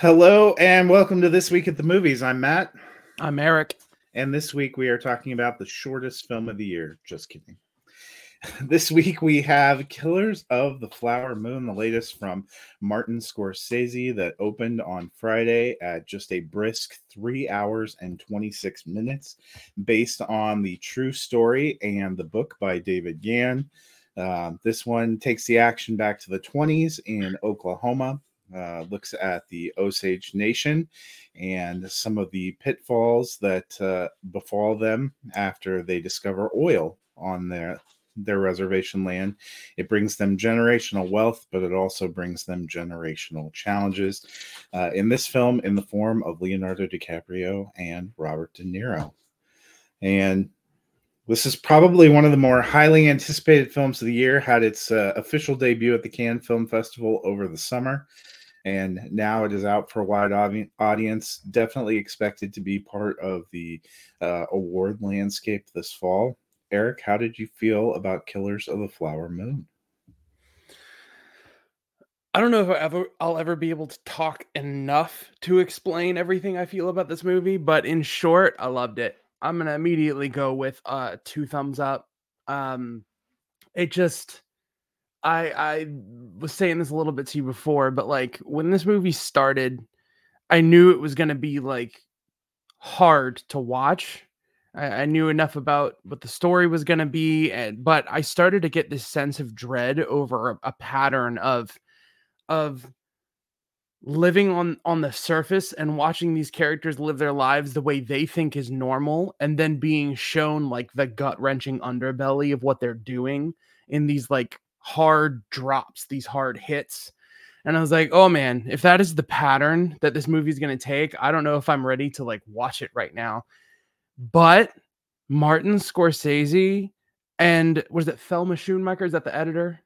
Hello and welcome to this week at the movies. I'm Matt, I'm Eric. and this week we are talking about the shortest film of the year. Just kidding. This week we have Killers of the Flower Moon, the latest from Martin Scorsese that opened on Friday at just a brisk three hours and 26 minutes, based on the true story and the book by David Grann. Um, this one takes the action back to the 20s in Oklahoma, uh, looks at the Osage Nation and some of the pitfalls that uh, befall them after they discover oil on their their reservation land. It brings them generational wealth, but it also brings them generational challenges. Uh, in this film, in the form of Leonardo DiCaprio and Robert De Niro, and this is probably one of the more highly anticipated films of the year. Had its uh, official debut at the Cannes Film Festival over the summer, and now it is out for a wide audience. Definitely expected to be part of the uh, award landscape this fall. Eric, how did you feel about Killers of the Flower Moon? I don't know if I ever I'll ever be able to talk enough to explain everything I feel about this movie, but in short, I loved it. I'm gonna immediately go with uh two thumbs up. Um it just I I was saying this a little bit to you before, but like when this movie started, I knew it was gonna be like hard to watch. I, I knew enough about what the story was gonna be, and but I started to get this sense of dread over a, a pattern of of living on on the surface and watching these characters live their lives the way they think is normal and then being shown like the gut-wrenching underbelly of what they're doing in these like hard drops these hard hits and i was like oh man if that is the pattern that this movie is going to take i don't know if i'm ready to like watch it right now but martin scorsese and was it thelma schoonmaker is that the editor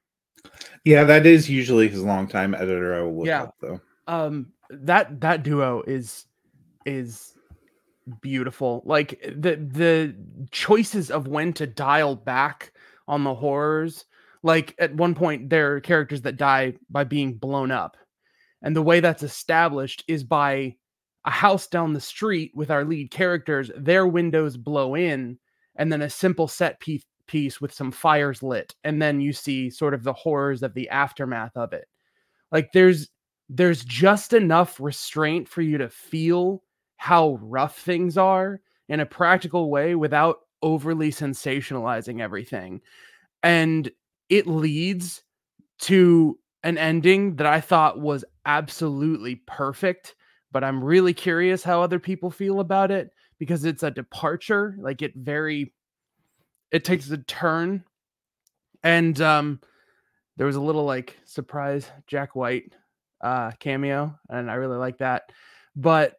Yeah, that is usually his longtime editor. I will look Yeah. up though. um that that duo is is beautiful like the the choices of when to dial back on the horrors like at one point there are characters that die by being blown up. And the way that's established is by a house down the street with our lead characters their windows blow in and then a simple set piece piece with some fires lit. And then you see sort of the horrors of the aftermath of it. Like there's there's just enough restraint for you to feel how rough things are in a practical way without overly sensationalizing everything. And it leads to an ending that I thought was absolutely perfect, but I'm really curious how other people feel about it because it's a departure, like it very it takes a turn and um there was a little like surprise Jack White uh cameo and I really like that. But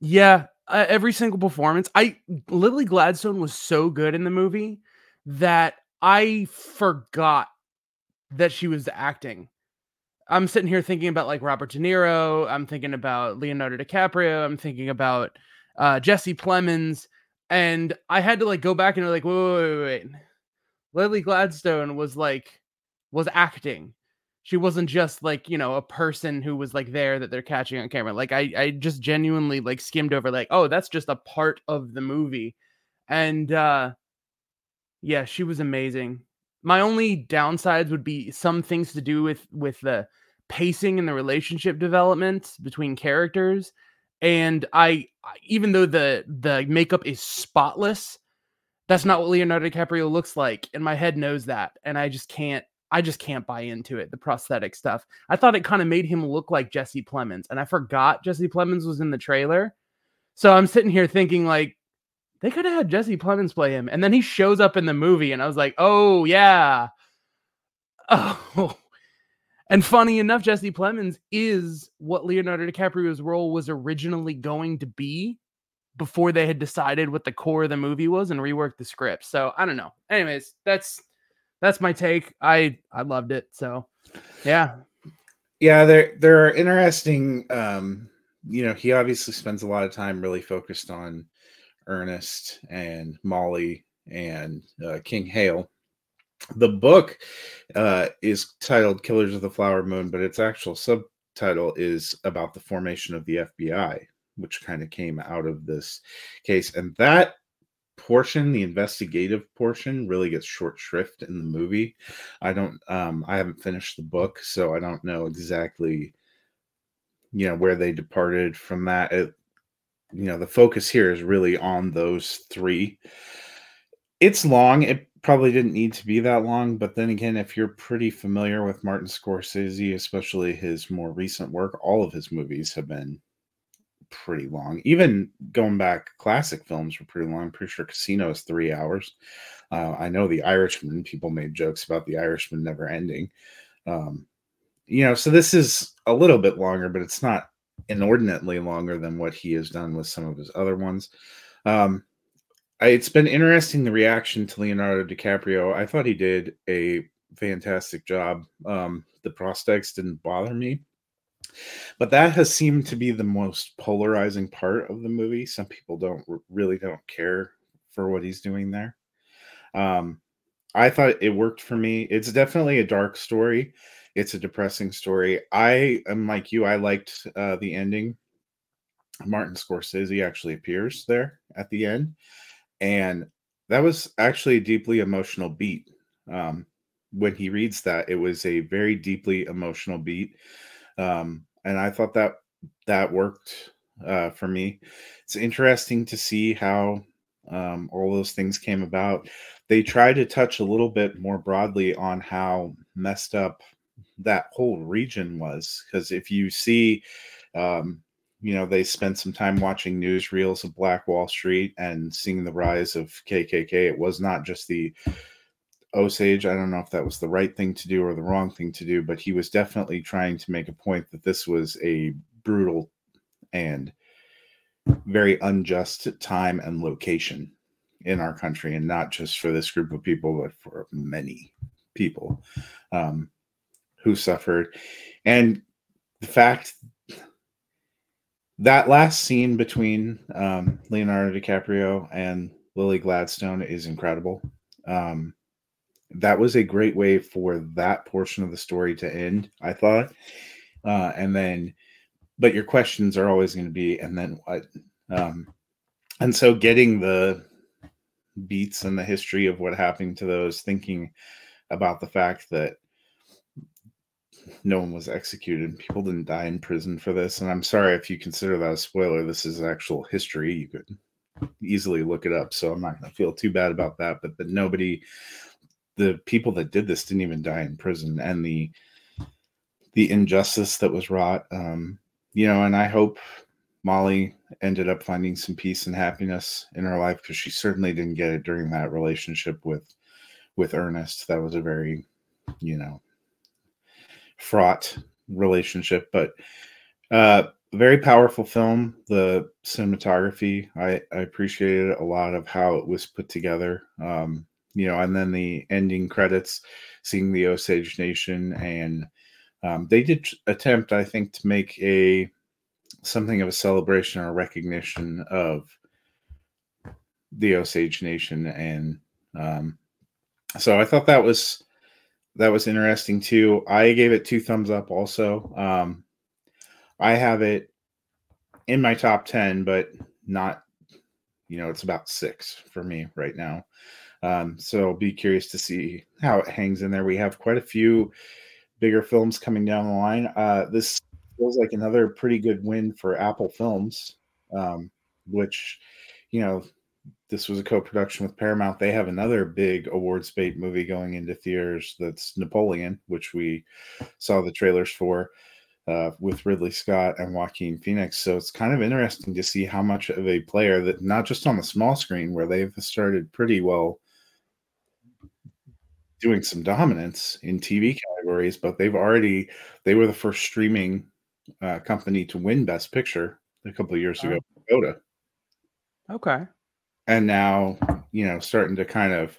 yeah, uh, every single performance. I Lily Gladstone was so good in the movie that I forgot that she was acting. I'm sitting here thinking about like Robert De Niro, I'm thinking about Leonardo DiCaprio, I'm thinking about uh Jesse Plemons and I had to like go back and like wait wait wait. wait. Lily Gladstone was like was acting she wasn't just like you know a person who was like there that they're catching on camera like i i just genuinely like skimmed over like oh that's just a part of the movie and uh yeah she was amazing my only downsides would be some things to do with with the pacing and the relationship development between characters and i even though the the makeup is spotless that's not what leonardo dicaprio looks like and my head knows that and i just can't I just can't buy into it, the prosthetic stuff. I thought it kind of made him look like Jesse Plemons, and I forgot Jesse Plemons was in the trailer. So I'm sitting here thinking, like, they could have had Jesse Plemons play him. And then he shows up in the movie, and I was like, oh, yeah. Oh. And funny enough, Jesse Plemons is what Leonardo DiCaprio's role was originally going to be before they had decided what the core of the movie was and reworked the script. So I don't know. Anyways, that's that's my take. I I loved it. So yeah. Yeah, there there are interesting. Um, you know, he obviously spends a lot of time really focused on Ernest and Molly and uh, King Hale. The book uh, is titled "Killers of the Flower Moon," but its actual subtitle is about the formation of the FBI, which kind of came out of this case. And that portion, the investigative portion, really gets short shrift in the movie. I don't um I haven't finished the book, so I don't know exactly you know where they departed from that. It, you know, the focus here is really on those three. It's long. It probably didn't need to be that long, but then again, if you're pretty familiar with Martin Scorsese, especially his more recent work, all of his movies have been pretty long. Even going back, classic films were pretty long. I'm pretty sure Casino is three hours. Uh, I know The Irishman. People made jokes about The Irishman never ending. Um, you know, so this is a little bit longer, but it's not inordinately longer than what he has done with some of his other ones. Um, I, it's been interesting the reaction to Leonardo DiCaprio. I thought he did a fantastic job. Um, the prosthetics didn't bother me but that has seemed to be the most polarizing part of the movie some people don't really don't care for what he's doing there um i thought it worked for me it's definitely a dark story it's a depressing story i am like you i liked uh the ending martin scorsese actually appears there at the end and that was actually a deeply emotional beat um when he reads that it was a very deeply emotional beat um, and I thought that that worked uh, for me. It's interesting to see how um, all those things came about. They try to touch a little bit more broadly on how messed up that whole region was, because if you see, um, you know, they spent some time watching newsreels of Black Wall Street and seeing the rise of KKK. It was not just the Osage. I don't know if that was the right thing to do or the wrong thing to do, but he was definitely trying to make a point that this was a brutal and very unjust time and location in our country, and not just for this group of people, but for many people um, who suffered. And the fact that last scene between um, Leonardo DiCaprio and Lily Gladstone is incredible. Um, that was a great way for that portion of the story to end, I thought. Uh, and then, but your questions are always going to be, and then what? Um, and so getting the beats and the history of what happened to those, thinking about the fact that no one was executed, people didn't die in prison for this. And I'm sorry if you consider that a spoiler, this is actual history. You could easily look it up. So I'm not going to feel too bad about that. But that nobody the people that did this didn't even die in prison and the the injustice that was wrought um you know and i hope molly ended up finding some peace and happiness in her life because she certainly didn't get it during that relationship with with ernest that was a very you know fraught relationship but uh very powerful film. The cinematography i i appreciated a lot of how it was put together um you know, and then the ending credits, seeing the Osage Nation, and um, they did attempt, I think, to make a something of a celebration or recognition of the Osage Nation, and um, so I thought that was that was interesting too. I gave it two thumbs up. Also, um, I have it in my top ten, but not. You know, it's about six for me right now. Um, so I'll be curious to see how it hangs in there. We have quite a few bigger films coming down the line. Uh, this feels like another pretty good win for Apple Films, um, which, you know, this was a co-production with Paramount. They have another big awards bait movie going into theaters that's Napoleon, which we saw the trailers for uh, with Ridley Scott and Joaquin Phoenix. So it's kind of interesting to see how much of a player that not just on the small screen where they've started pretty well doing some dominance in TV categories, but they've already they were the first streaming uh, company to win Best Picture a couple of years oh. ago, Coda. Okay. And now, you know, starting to kind of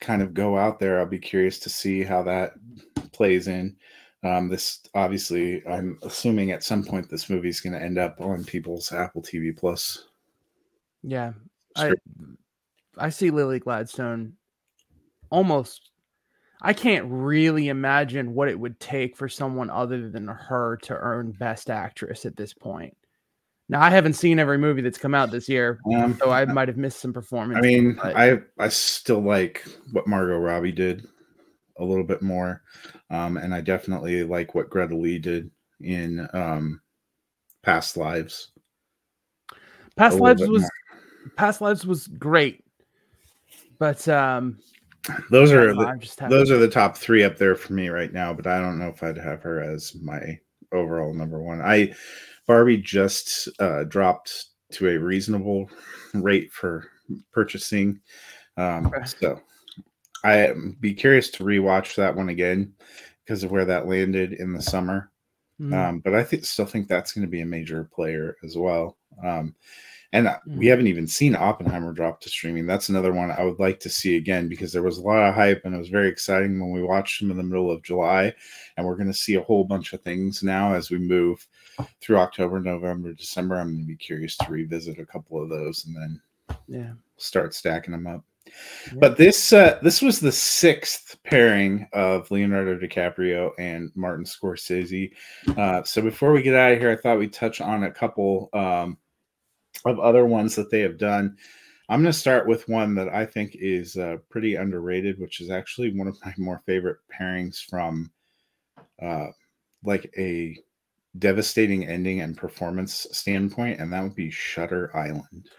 kind of go out there. I'll be curious to see how that plays in. Um, this obviously, I'm assuming at some point this movie is going to end up on people's Apple TV Plus. Yeah, I I see Lily Gladstone almost I can't really imagine what it would take for someone other than her to earn Best Actress at this point. Now, I haven't seen every movie that's come out this year, um, so I might have missed some performance. I mean, but... I I still like what Margot Robbie did a little bit more, um, and I definitely like what Greta Lee did in um, Past Lives. Past Lives was more. Past Lives was great, but um, those are the, those are the top three up there for me right now. But I don't know if I'd have her as my overall number one. I Barbie just uh, dropped to a reasonable rate for purchasing, um, okay. so I be curious to rewatch that one again because of where that landed in the summer. Mm-hmm. Um, but I think still think that's going to be a major player as well. Um, and mm-hmm. we haven't even seen Oppenheimer drop to streaming. That's another one I would like to see again because there was a lot of hype and it was very exciting when we watched them in the middle of July. And we're going to see a whole bunch of things now as we move through October, November, December. I'm going to be curious to revisit a couple of those and then yeah, start stacking them up. But this uh, this was the sixth pairing of Leonardo DiCaprio and Martin Scorsese. Uh, so before we get out of here, I thought we'd touch on a couple um, of other ones that they have done. I'm going to start with one that I think is uh, pretty underrated, which is actually one of my more favorite pairings from uh, like a devastating ending and performance standpoint, and that would be Shutter Island.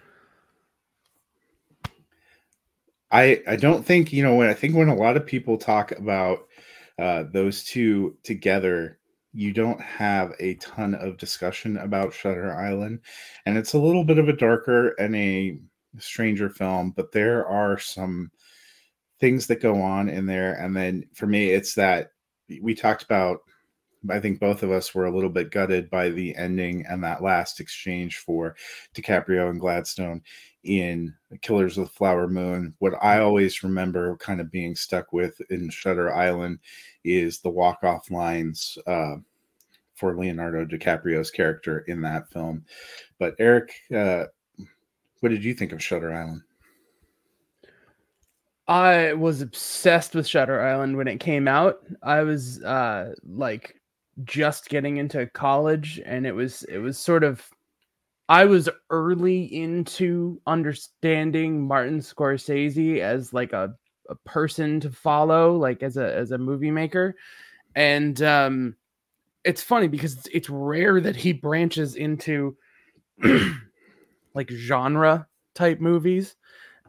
I I don't think you know when I think when a lot of people talk about uh, those two together, you don't have a ton of discussion about Shutter Island, and it's a little bit of a darker and a stranger film, but there are some things that go on in there. And then for me, it's that we talked about. I think both of us were a little bit gutted by the ending and that last exchange for DiCaprio and Gladstone in Killers of the Flower Moon. What I always remember kind of being stuck with in Shutter Island is the walk off lines uh, for Leonardo DiCaprio's character in that film. But Eric, uh, what did you think of Shutter Island? I was obsessed with Shutter Island when it came out. I was uh, like just getting into college, and it was it was sort of I was early into understanding Martin Scorsese as like a, a person to follow, like as a as a movie maker. And um it's funny because it's, it's rare that he branches into like genre type movies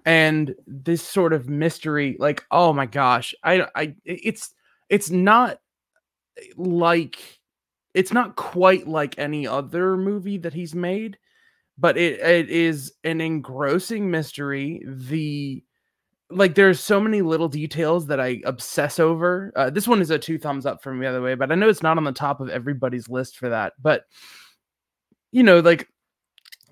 and this sort of mystery like oh my gosh i i it's it's not like it's not quite like any other movie that he's made but it it is an engrossing mystery. The like there's so many little details that I obsess over. Uh, this one is a two thumbs up by the way, but I know it's not on the top of everybody's list for that. But you know, like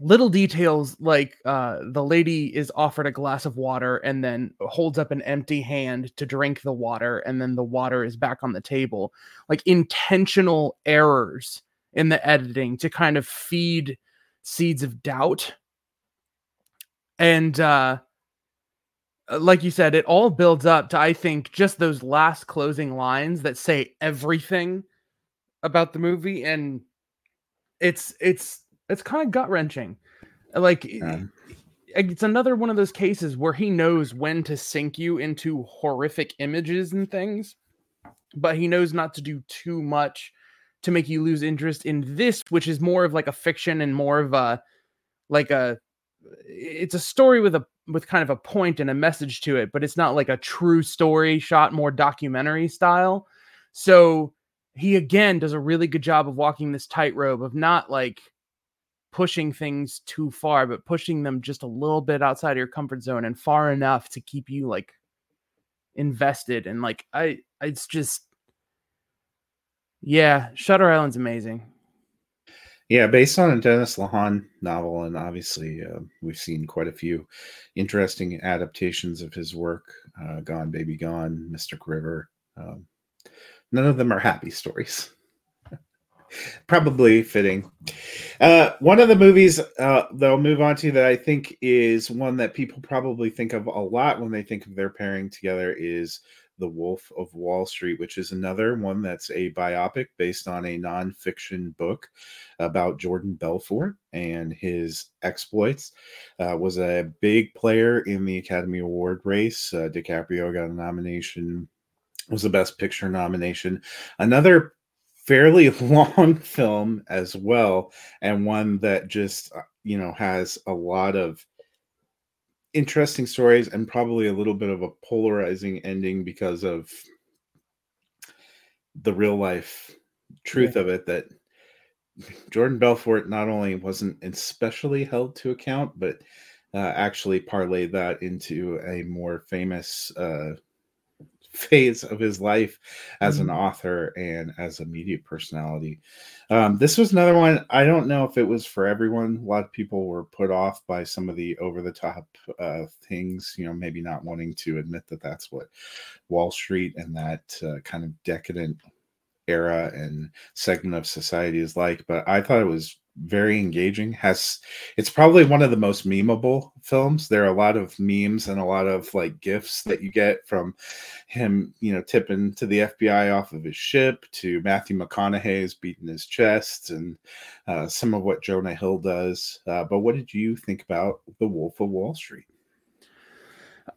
little details like uh, the lady is offered a glass of water and then holds up an empty hand to drink the water, and then the water is back on the table. Like intentional errors in the editing to kind of feed seeds of doubt. And uh like you said, it all builds up to I think just those last closing lines that say everything about the movie and it's it's it's kind of gut wrenching. Like yeah. it's another one of those cases where he knows when to sink you into horrific images and things, but he knows not to do too much to make you lose interest in this, which is more of like a fiction and more of a like a it's a story with a with kind of a point and a message to it, but it's not like a true story shot more documentary style. So he again does a really good job of walking this tightrope of not like pushing things too far, but pushing them just a little bit outside of your comfort zone and far enough to keep you like invested and like I it's just yeah, Shutter Island's amazing. Yeah, based on a Dennis Lehane novel, and obviously uh, we've seen quite a few interesting adaptations of his work. Uh, Gone Baby Gone, Mystic River. Um, none of them are happy stories. Probably fitting. Uh, one of the movies uh, they'll move on to that I think is one that people probably think of a lot when they think of their pairing together is The Wolf of Wall Street, which is another one that's a biopic based on a nonfiction book about Jordan Belfort and his exploits. Uh, was a big player in the Academy Award race. Uh, DiCaprio got a nomination, was the Best Picture nomination. Another fairly long film as well, and one that just, uh, you know, has a lot of interesting stories and probably a little bit of a polarizing ending because of the real life truth yeah. of it that Jordan Belfort not only wasn't especially held to account, but uh, actually parlayed that into a more famous uh, phase of his life as mm-hmm. an author and as a media personality. Um, this was another one. I don't know if it was for everyone. A lot of people were put off by some of the over the top uh, things, you know, maybe not wanting to admit that that's what Wall Street and that uh, kind of decadent era and segment of society is like. But I thought it was very engaging has it's probably one of the most memeable films there are a lot of memes and a lot of like gifts that you get from him you know tipping to the fbi off of his ship to matthew mcconaughey's beating his chest and uh, some of what jonah hill does uh, but what did you think about the wolf of wall street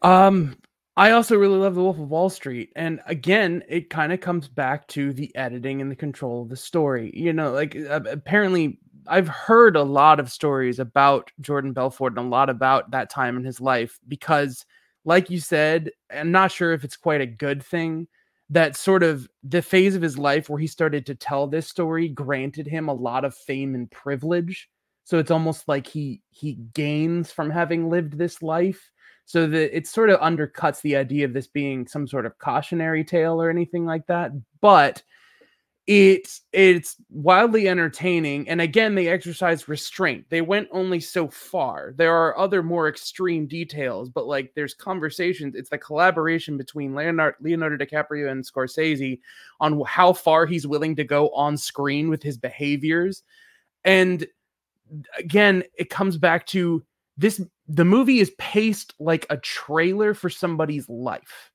um I also really love The Wolf of Wall Street. And again, it kind of comes back to the editing and the control of the story. You know, like uh, apparently I've heard a lot of stories about Jordan Belfort and a lot about that time in his life because, like you said, I'm not sure if it's quite a good thing that sort of the phase of his life where he started to tell this story granted him a lot of fame and privilege. So it's almost like he he gains from having lived this life. So that it sort of undercuts the idea of this being some sort of cautionary tale or anything like that. But it's it's wildly entertaining and again they exercise restraint. They went only so far. There are other more extreme details but like there's conversations it's the collaboration between leonardo, leonardo dicaprio and scorsese on how far he's willing to go on screen with his behaviors and again it comes back to this the movie is paced like a trailer for somebody's life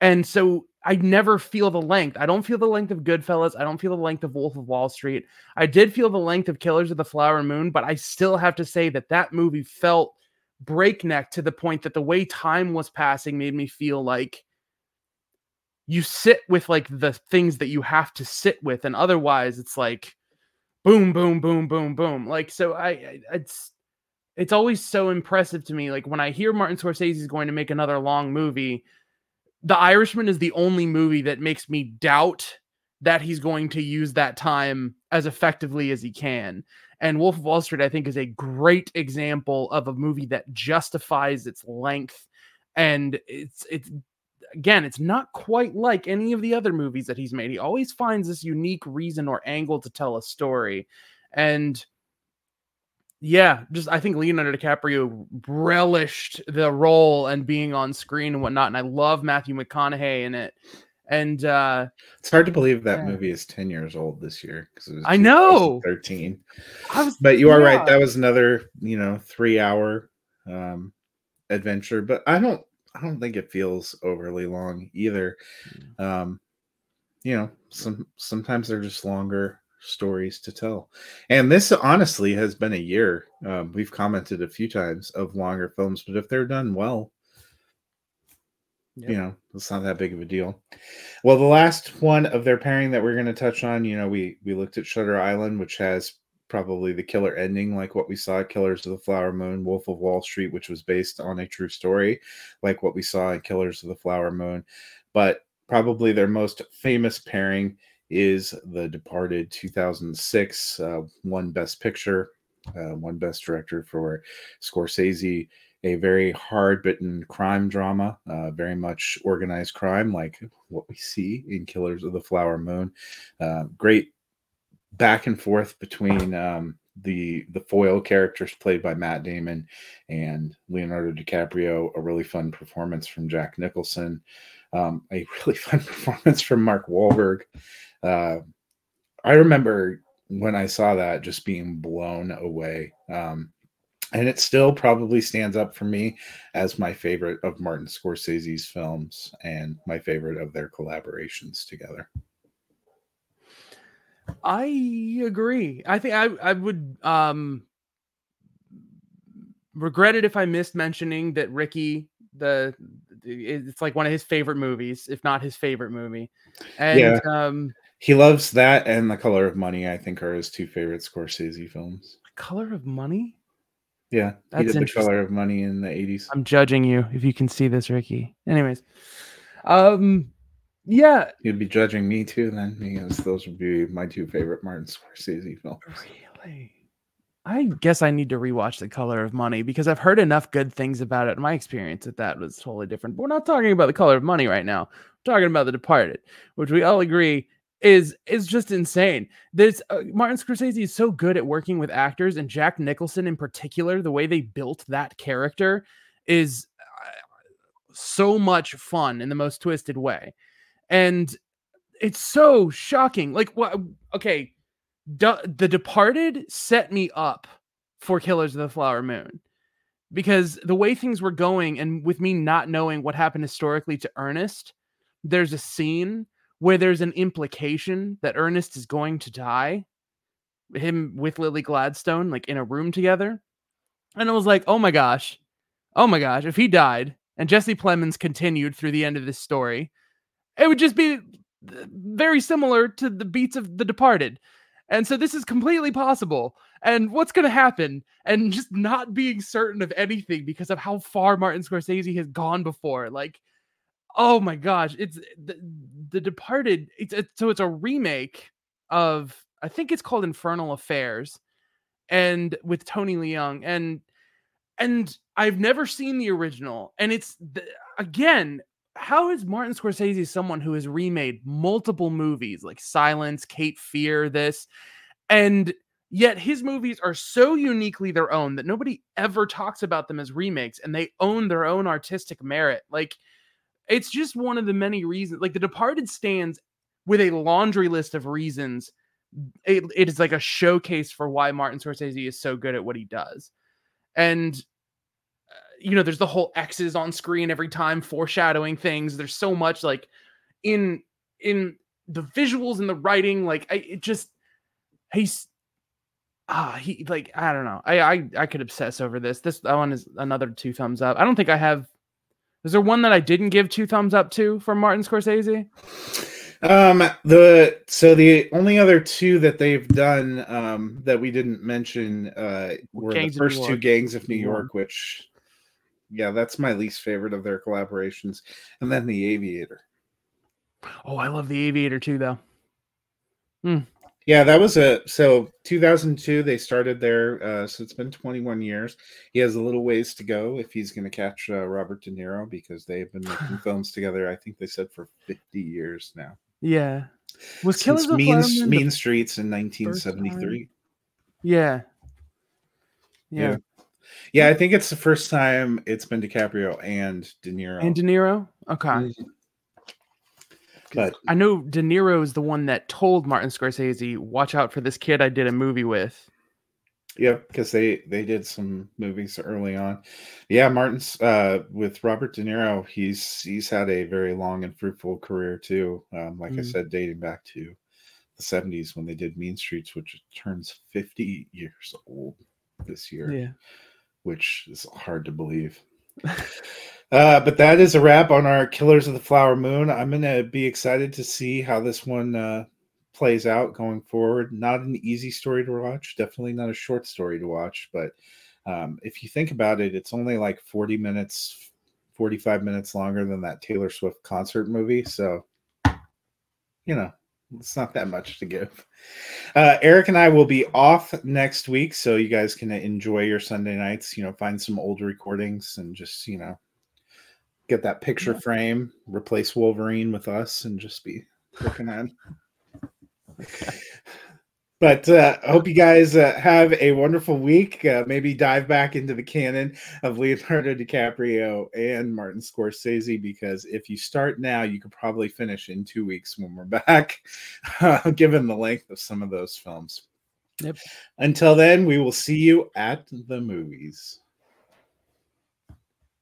and so I never feel the length. I don't feel the length of Goodfellas. I don't feel the length of Wolf of Wall Street. I did feel the length of Killers of the Flower Moon, but I still have to say that that movie felt breakneck to the point that the way time was passing made me feel like you sit with like the things that you have to sit with and otherwise it's like boom boom boom boom boom like so I it's it's always so impressive to me like when I hear Martin Scorsese is going to make another long movie the Irishman is the only movie that makes me doubt that he's going to use that time as effectively as he can. And Wolf of Wall Street, I think, is a great example of a movie that justifies its length. And it's it's again, it's not quite like any of the other movies that he's made. He always finds this unique reason or angle to tell a story. And yeah, just I think Leonardo DiCaprio relished the role and being on screen and whatnot. And I love Matthew McConaughey in it. And uh it's hard to believe that yeah. movie is 10 years old this year because it was I know 13. but you are yeah. right. That was another, you know, three hour um adventure. But I don't I don't think it feels overly long either. Mm. Um, you know, some sometimes they're just longer stories to tell. And this honestly has been a year. Um, we've commented a few times of longer films, but if they're done well, yep. you know, it's not that big of a deal. Well, the last one of their pairing that we're going to touch on, you know, we we looked at Shutter Island, which has probably the killer ending, like what we saw Killers of the Flower Moon, Wolf of Wall Street, which was based on a true story, like what we saw in Killers of the Flower Moon. But probably their most famous pairing is The Departed 2006, uh, won Best Picture, uh, won Best Director for Scorsese. A very hard bitten crime drama, uh, very much organized crime, like what we see in Killers of the Flower Moon. Uh, great back and forth between um, the the foil characters played by Matt Damon and Leonardo DiCaprio. A really fun performance from Jack Nicholson. Um, a really fun performance from Mark Wahlberg. Uh, I remember when I saw that just being blown away. Um, and it still probably stands up for me as my favorite of Martin Scorsese's films and my favorite of their collaborations together. I agree. I think I I would um regret it if I missed mentioning that Ricky the it's like one of his favorite movies, if not his favorite movie. And Yeah. um He loves that and The Color of Money, I think, are his two favorite Scorsese films. The color of Money? Yeah, That's he did The. Color of Money in the 80s. I'm judging you if you can see this, Ricky. Anyways. Um yeah, You'd be judging me too, then, because those would be my two favorite Martin Scorsese films. Really? I guess I need to rewatch The Color of Money because I've heard enough good things about it. In my experience with that was totally different. But we're not talking about The Color of Money right now. We're talking about The Departed, which we all agree is is just insane. There's uh, Martin Scorsese is so good at working with actors, and Jack Nicholson in particular. The way they built that character is uh, so much fun in the most twisted way, and it's so shocking. Like what? Okay, The Departed set me up for Killers of the Flower Moon because the way things were going, and with me not knowing what happened historically to Ernest, there's a scene where there's an implication that Ernest is going to die, him with Lily Gladstone, like in a room together. And I was like, oh my gosh, oh my gosh, if he died and Jesse Plemons continued through the end of this story, it would just be uh, very similar to the beats of The Departed. And so this is completely possible. And what's going to happen? And just not being certain of anything because of how far Martin Scorsese has gone before. Like, oh my gosh, it's eh, the, the Departed. It's, it's so it's a remake of I think it's called Infernal Affairs, and with Tony Leung and and I've never seen the original. And it's the, again, how is Martin Scorsese someone who has remade multiple movies like Silence, Cape Fear, this, and yet his movies are so uniquely their own that nobody ever talks about them as remakes and they own their own artistic merit. Like it's just one of the many reasons. Like The Departed stands with a laundry list of reasons. It, it is like a showcase for why Martin Scorsese is so good at what he does. And uh, you know, there's the whole X's on screen every time foreshadowing things. There's so much like in in the visuals and the writing, like I it just he's ah he like I don't know. I I I could obsess over this. This that one is another two thumbs up. I don't think I have is there one that I didn't give two thumbs up to from Martin Scorsese? Um, the so the only other two that they've done um, that we didn't mention uh, were Gangs the first two gangs of New York, which yeah, that's my least favorite of their collaborations, and then the Aviator. Oh, I love the Aviator too, though. Yeah, that was a so 2002 they started there, uh, so it's been 21 years. He has a little ways to go if he's going to catch uh, Robert De Niro because they've been making films together. I think they said for 50 years now. Yeah. Was Since Killers of the Mean, mean Streets in 1973. Yeah. Yeah. Yeah. Yeah, I think it's the first time it's been DiCaprio and De Niro. And De Niro? Okay. Mhm. But I know De Niro is the one that told Martin Scorsese, watch out for this kid I did a movie with. Yep, because they they did some movies early on. Yeah, Martin's uh, with Robert De Niro. He's he's had a very long and fruitful career too. Um, like I Mhm. said, dating back to the '70s when they did Mean Streets, which turns 50 years old this year. Yeah. which is hard to believe. uh, but that is a wrap on our Killers of the Flower Moon. I'm going to be excited to see how this one uh, plays out going forward. Not an easy story to watch, definitely not a short story to watch, but um, if you think about it, it's only like 40 minutes, 45 minutes longer than that Taylor Swift concert movie. So, you know, it's not that much to give. Uh, Eric and I will be off next week, so you guys can enjoy your Sunday nights. You know, find some old recordings and just you know get that picture frame, replace Wolverine with us, and just be looking at. But uh, I hope you guys uh, have a wonderful week. Uh, maybe dive back into the canon of Leonardo DiCaprio and Martin Scorsese because if you start now, you could probably finish in two weeks when we're back, given the length of some of those films. Yep. Until then, we will see you at the movies.